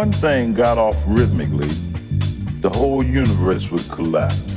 one thing got off rhythmically, the whole universe would collapse.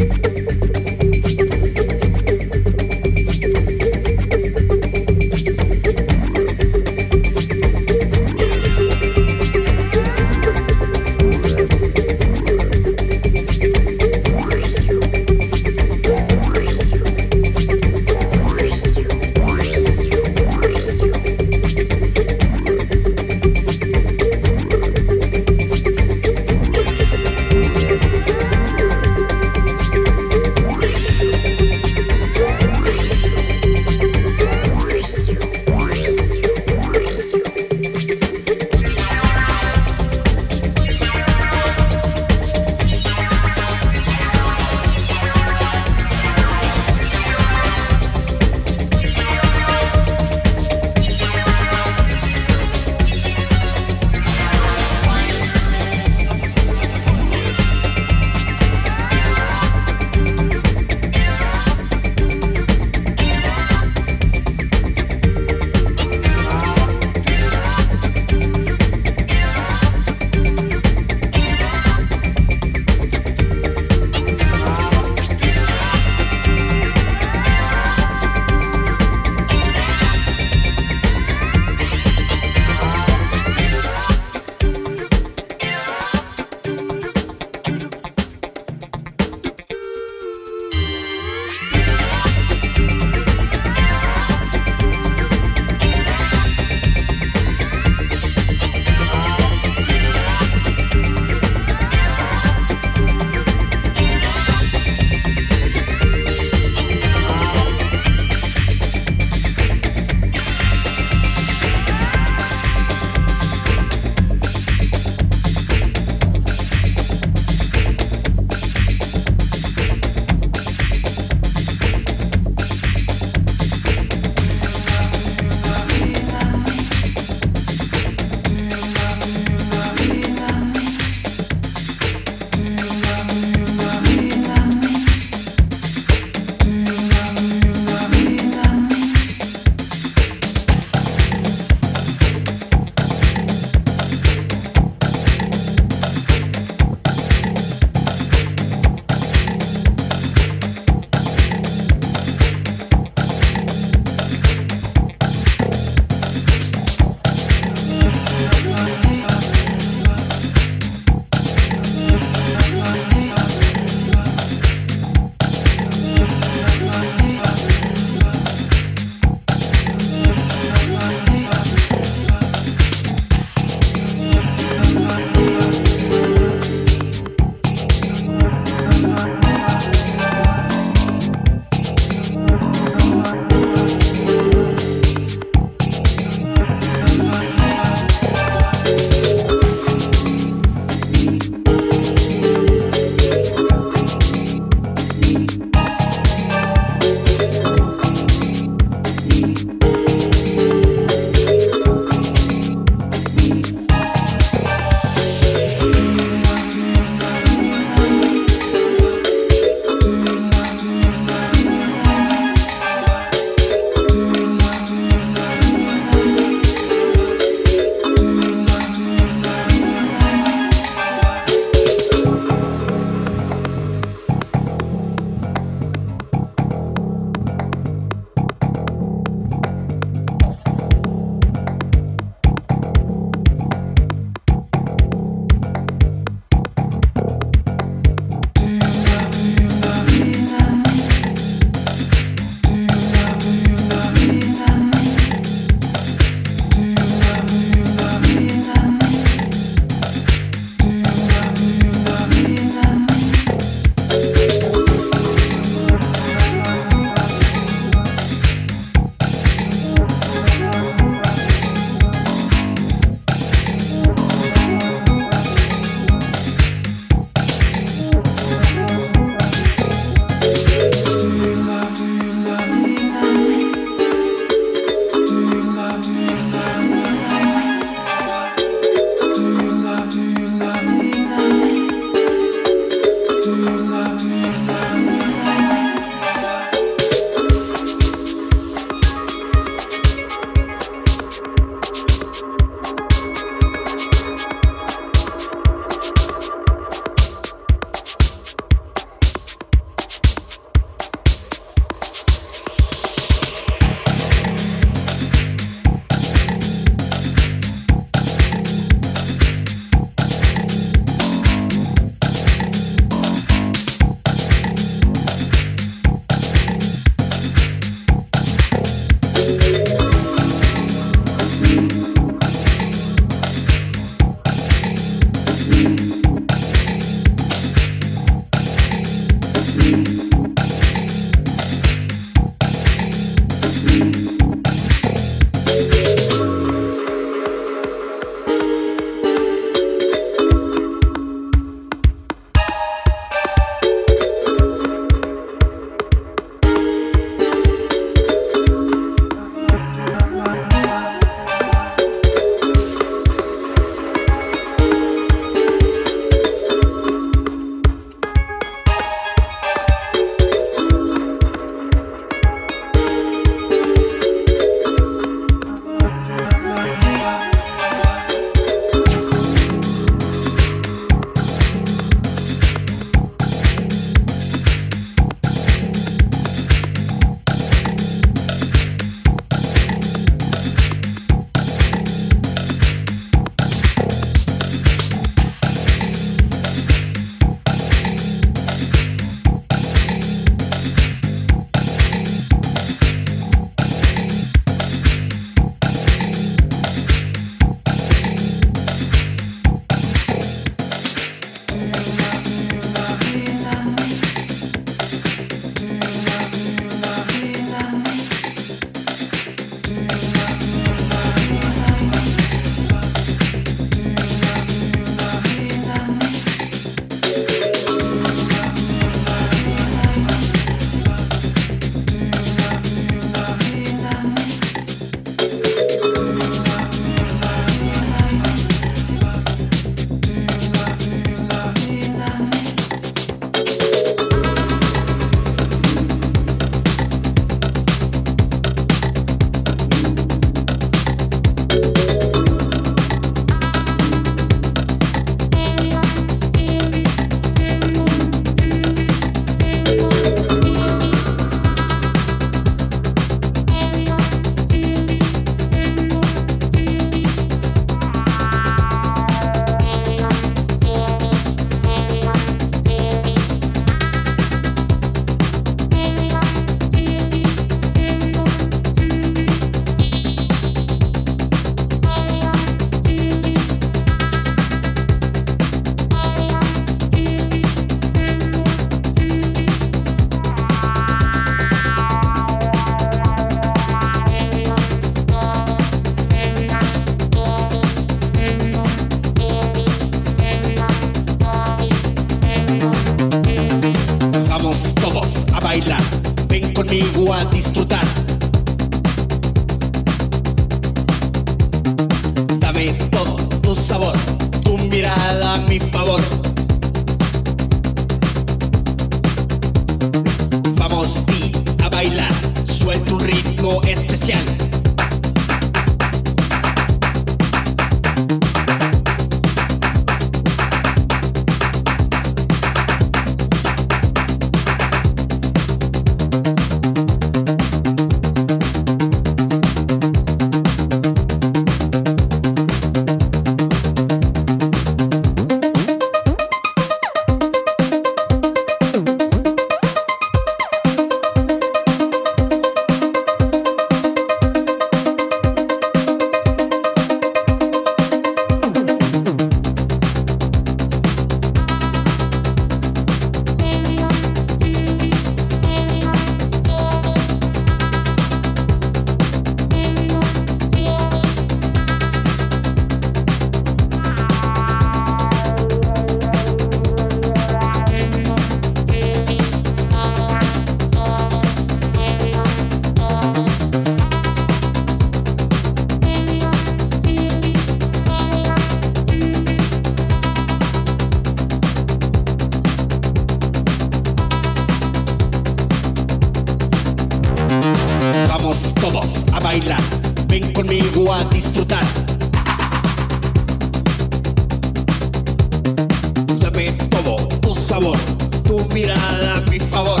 Todo tu sabor, tu mirada a mi favor.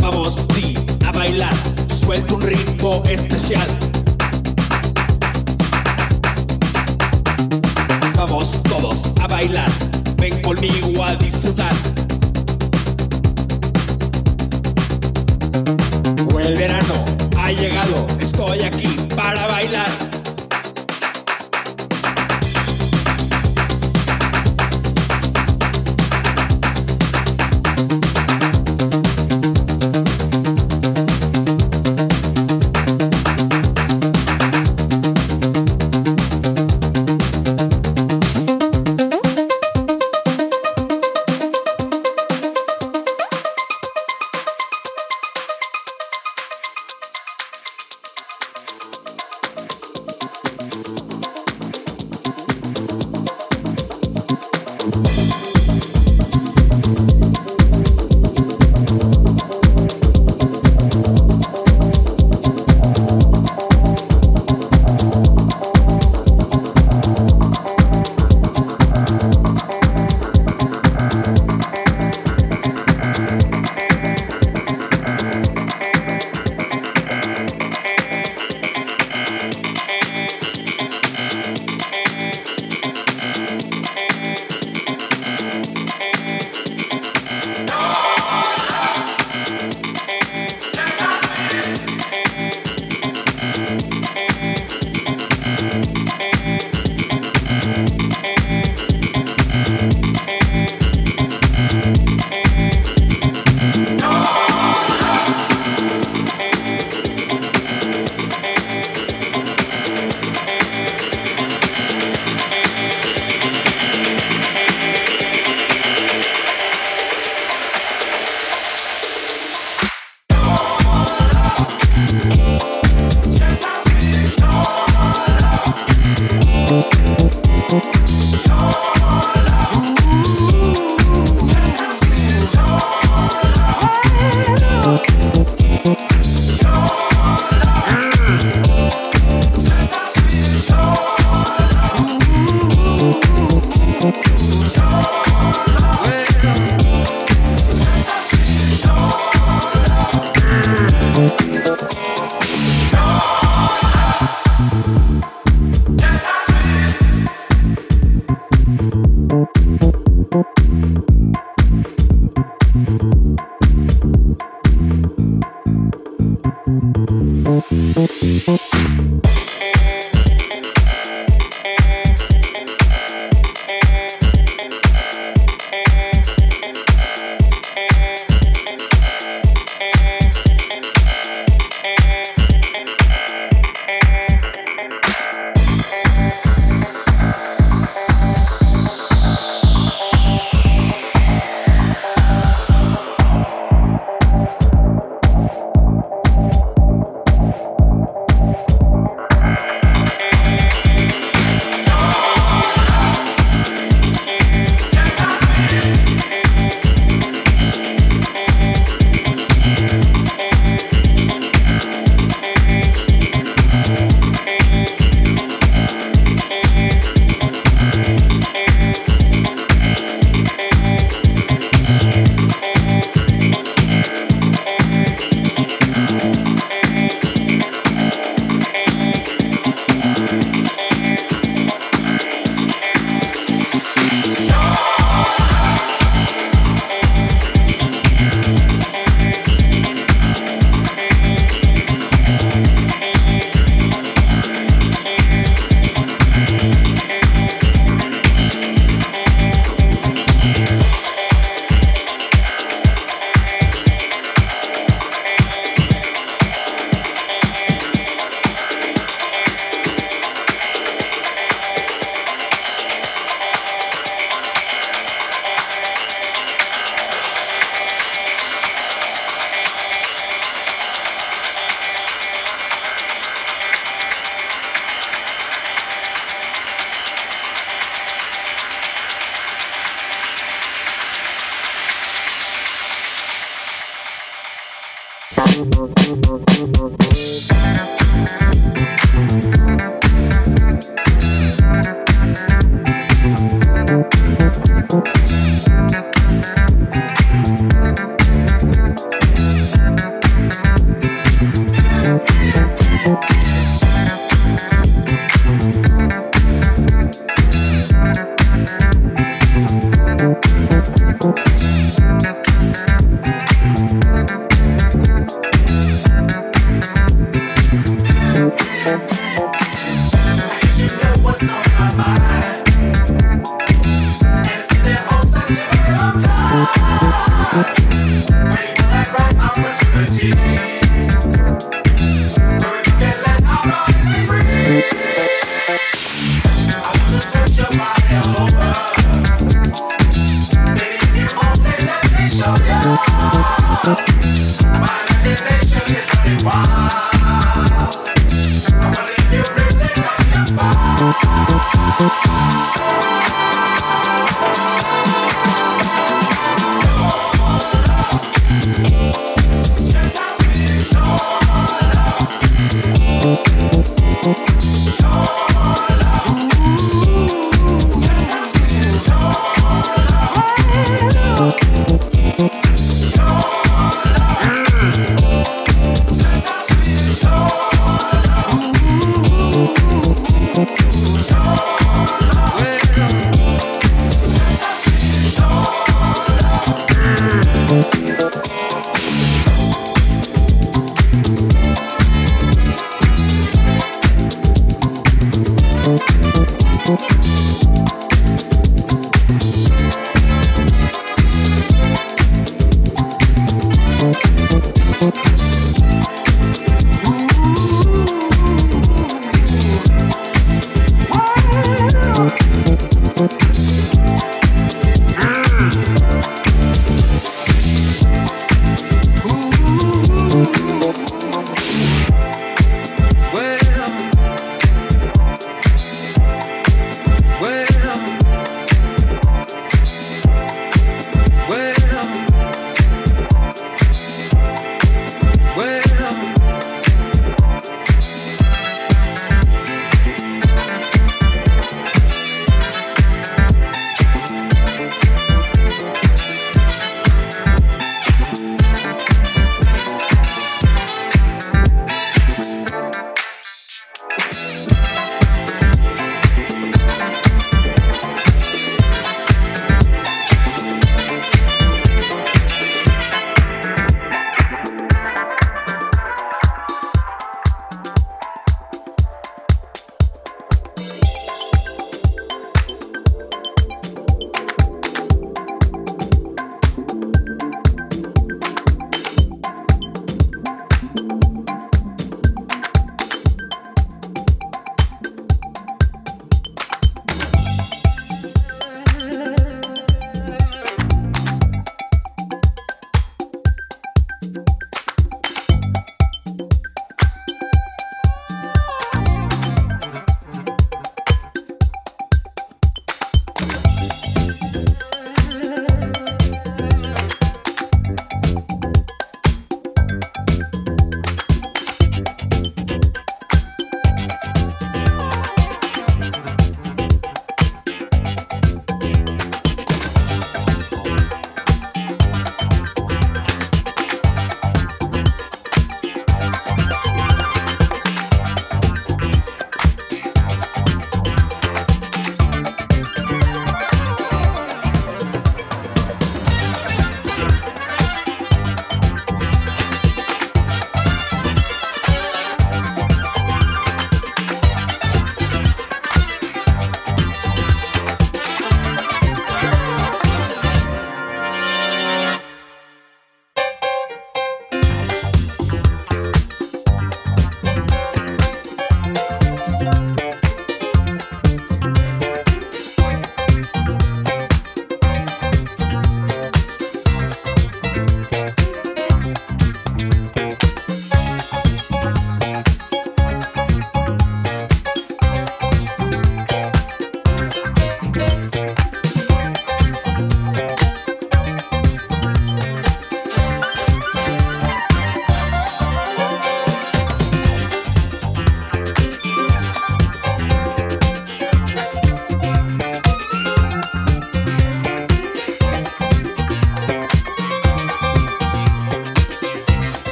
Vamos di a bailar, suelta un ritmo especial. Vamos todos a bailar, ven conmigo a disfrutar. El verano ha llegado, estoy aquí para bailar.